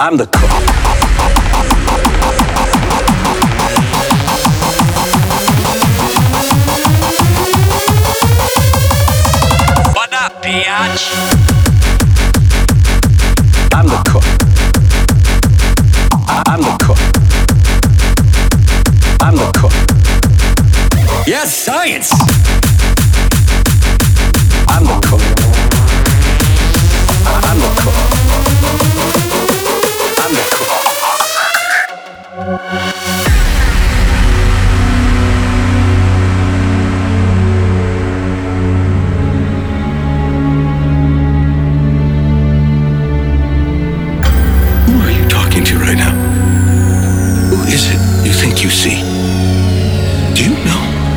I'm the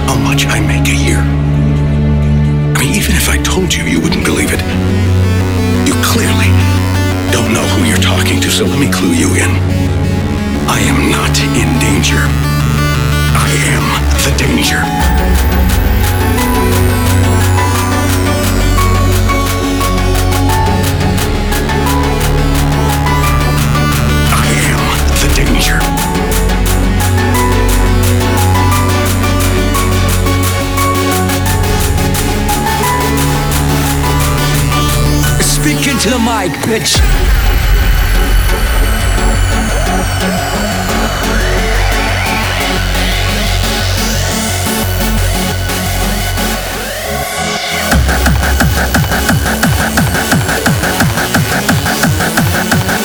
how much I make a year? I mean, even if I told you, you wouldn't believe it. You clearly don't know who you're talking to, so let me clue you in. I am not in danger. I am the danger. Into the mic, bitch.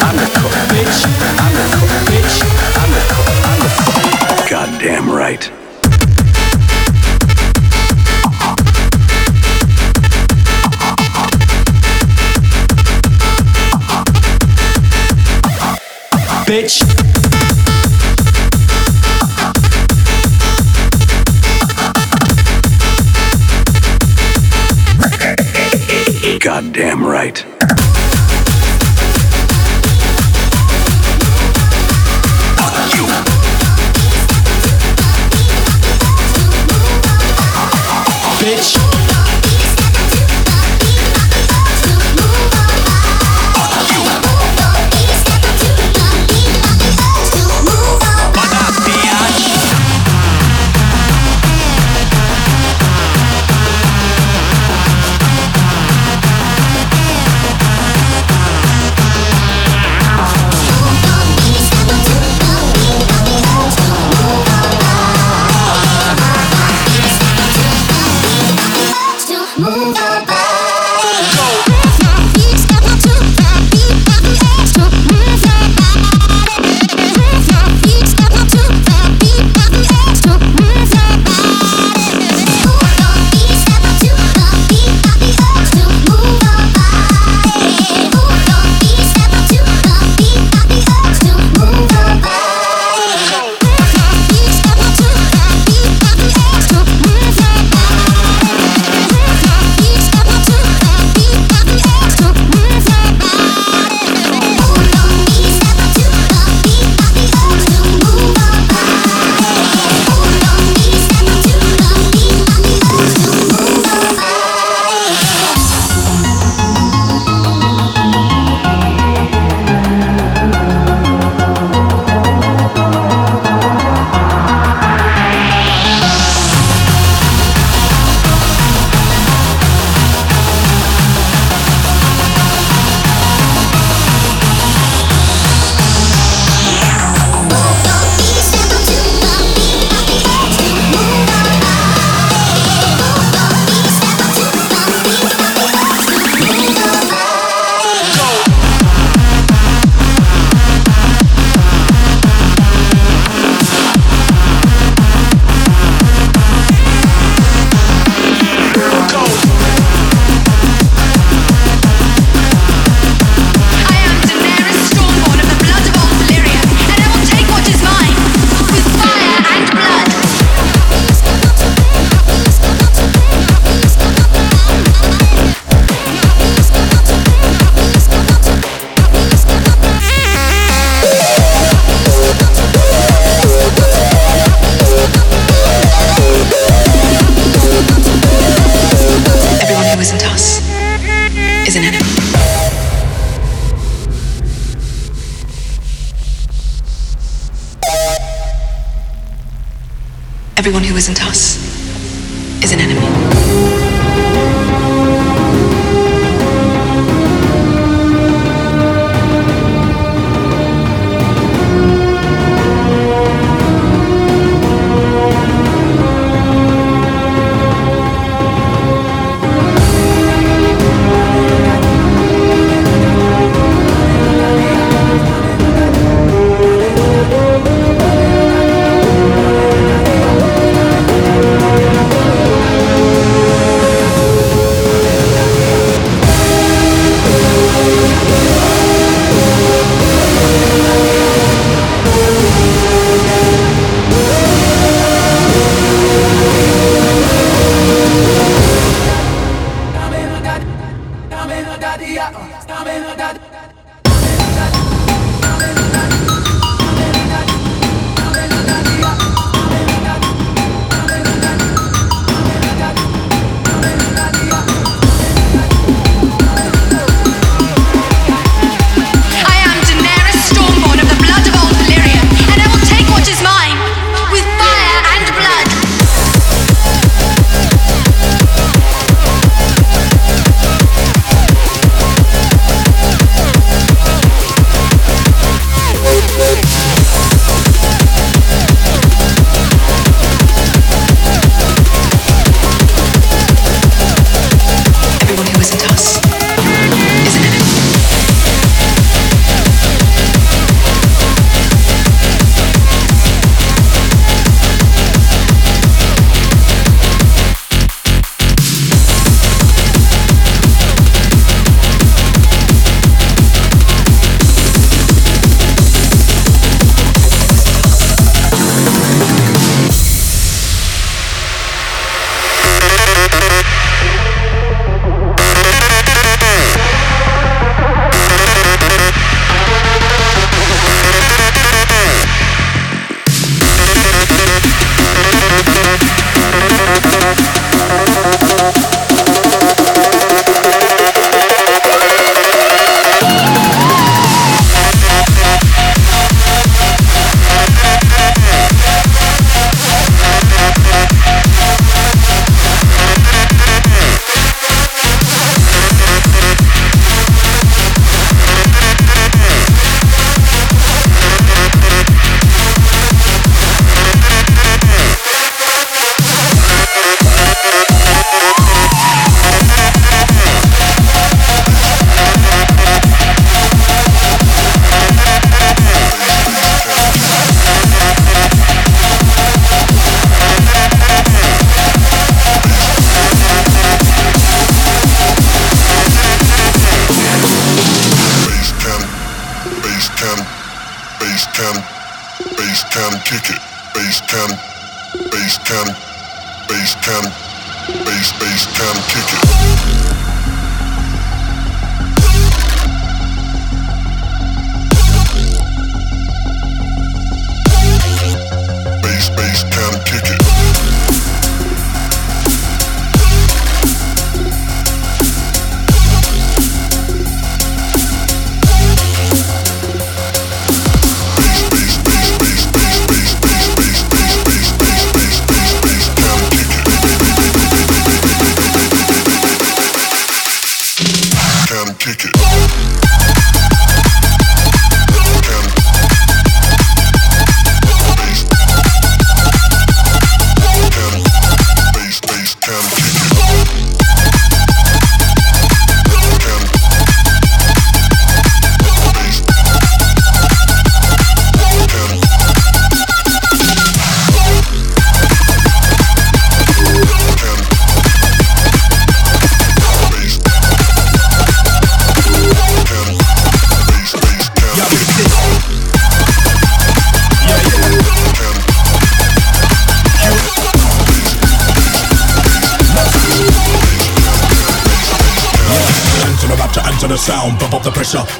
I'm the. Bitch. I'm the. Bitch. I'm the. I'm the. Goddamn right. Bitch. Goddamn right.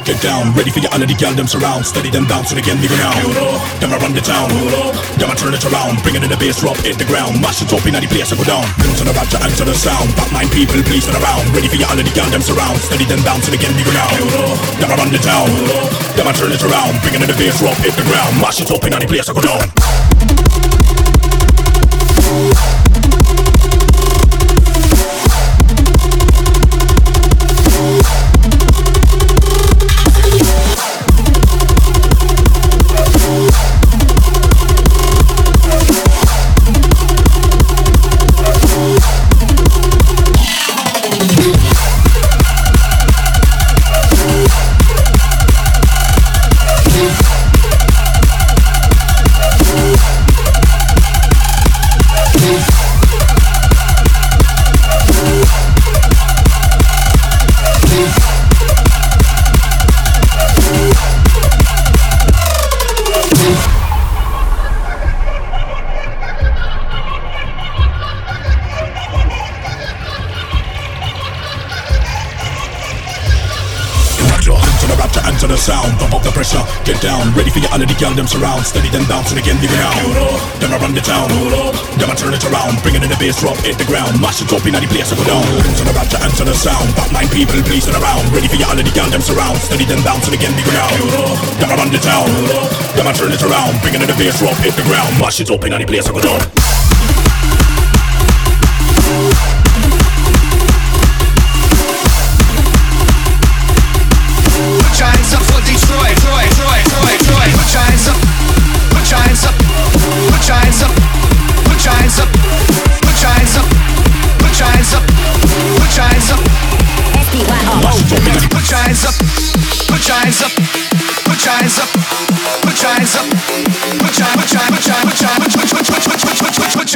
Get down, ready for your of the girl them surround, steady them down so they can leave now. Them I run the town, them I turn it around, bring it in the bass drop, hit the ground, mash it up in the place I go down. Answer the rapture, answer the sound, back nine people, please turn around, ready for your of the girl them surround, steady them down so they can leave now. Them I run the town, them I turn it around, bring it in the bass drop, hit the ground, mash it up in the place I go down. Girl them surround. Steady them down, so again, leave it now. Them I run the town. Them I turn it around. Bringing in the bass drop, hit the ground. Mash it up in the place, I go down. To the rapture and to the sound. Top nine people please pleasing around. Ready for your all of the girl them surround. Steady them down, so again, leave it now. Them I run the town. Them I turn it around. Bringing in the bass drop, hit the ground. Mash it up in the place, I go down.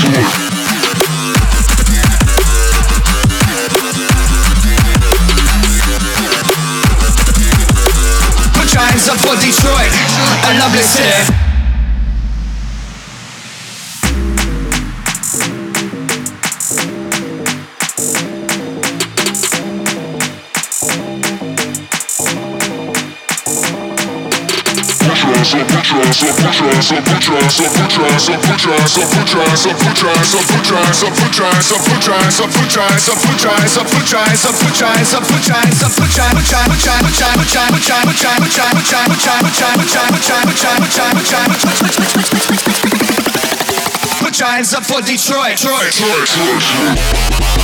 Put your hands up for Detroit, a lovely city. Put your hands up for Detroit. Detroit. Detroit. Detroit.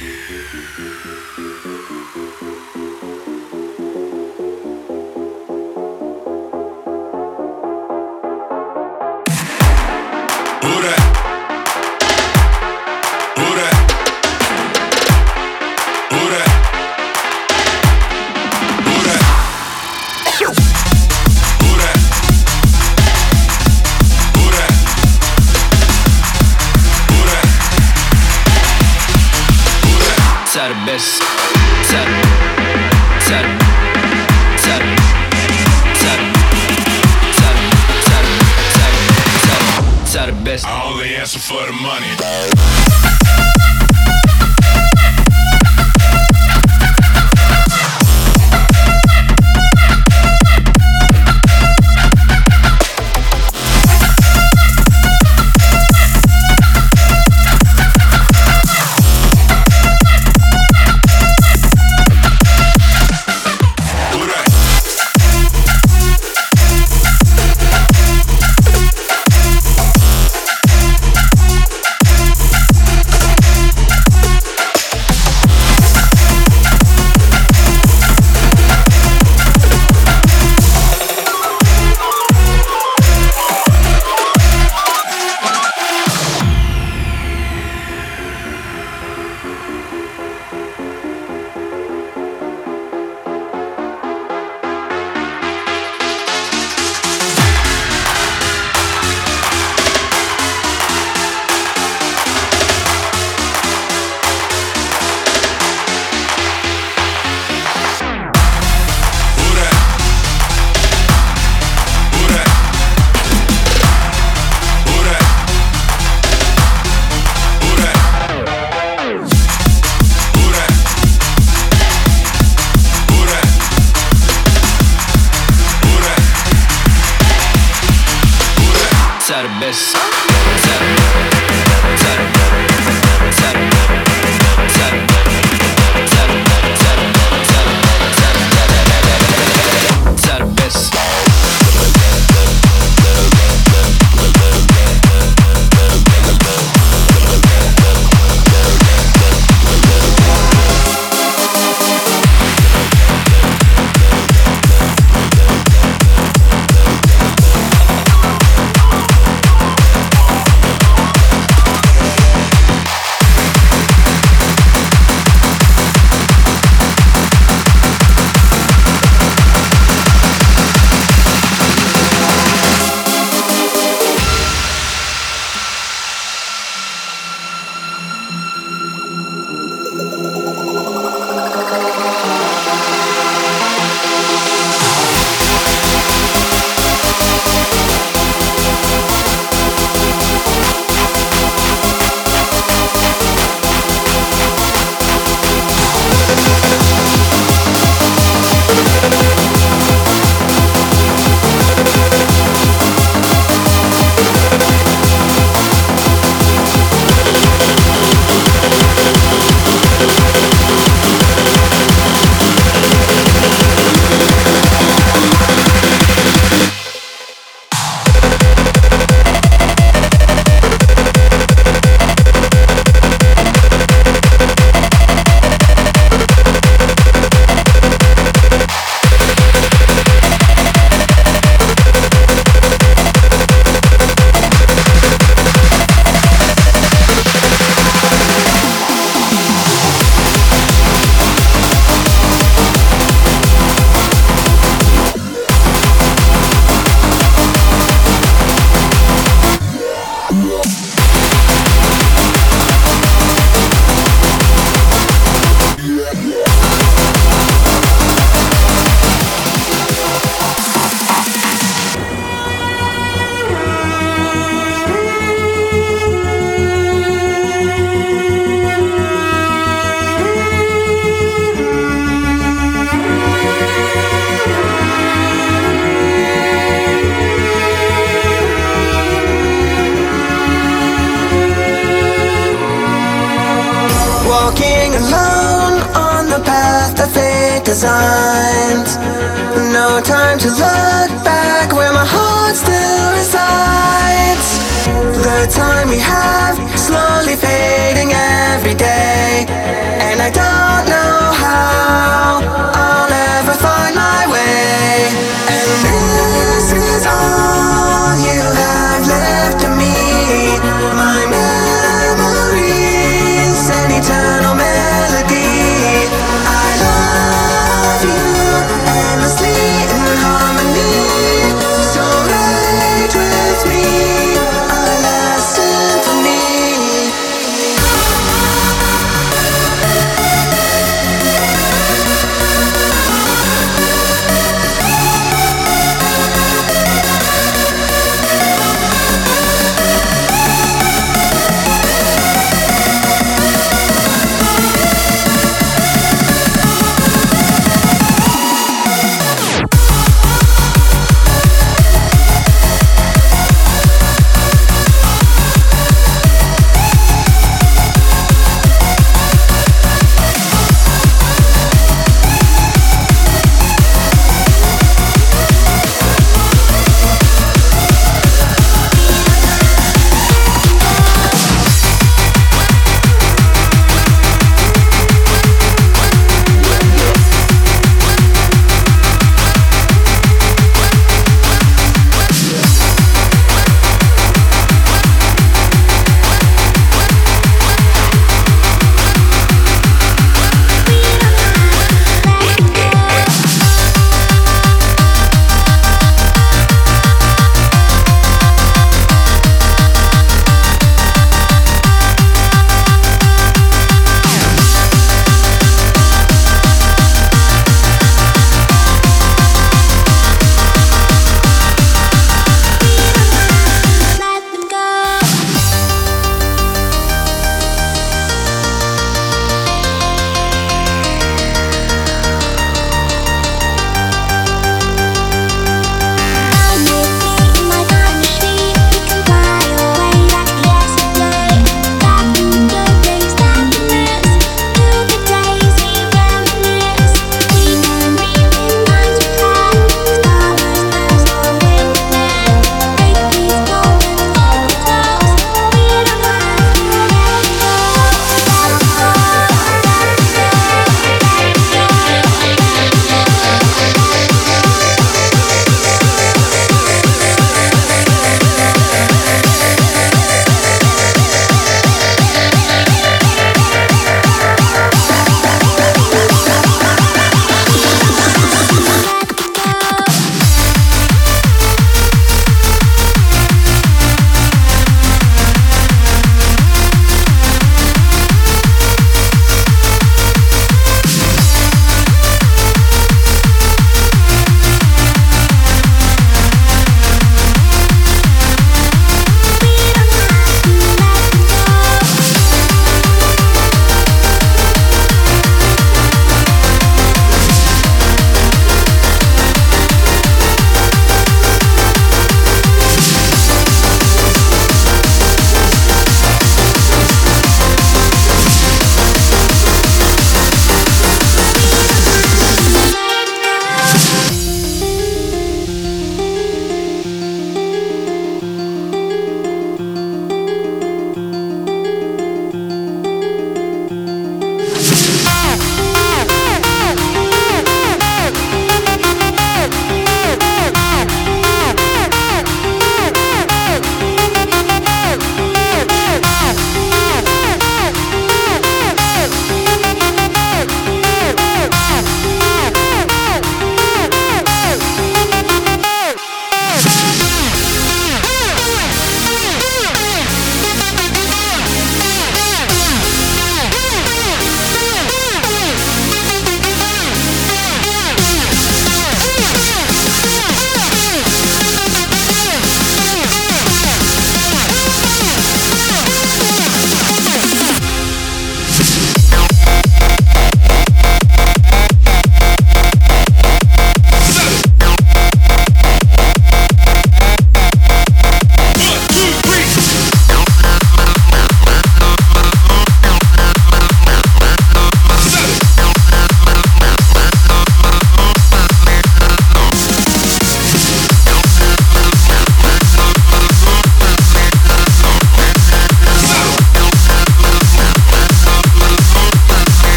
フフフフフフフフフフフフ Walking alone on the path that fate designed. No time to look back where my heart still resides. The time we have slowly fading every day, and I don't know how I'll ever find my way.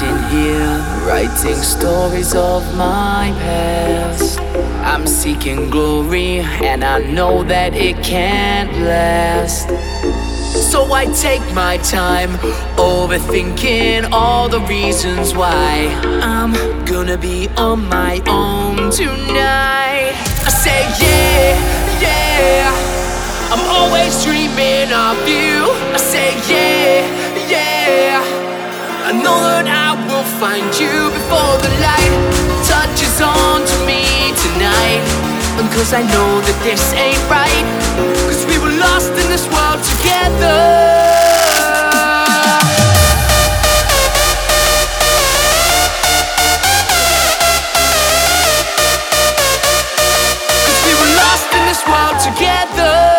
Sitting here writing stories of my past. I'm seeking glory, and I know that it can't last. So I take my time, overthinking all the reasons why I'm gonna be on my own tonight. I say, yeah, yeah. I'm always dreaming of you. I say, yeah, yeah. I know that I will find you before the light touches on to me tonight. Cause I know that this ain't right. Cause we were lost in this world together. Cause we were lost in this world together.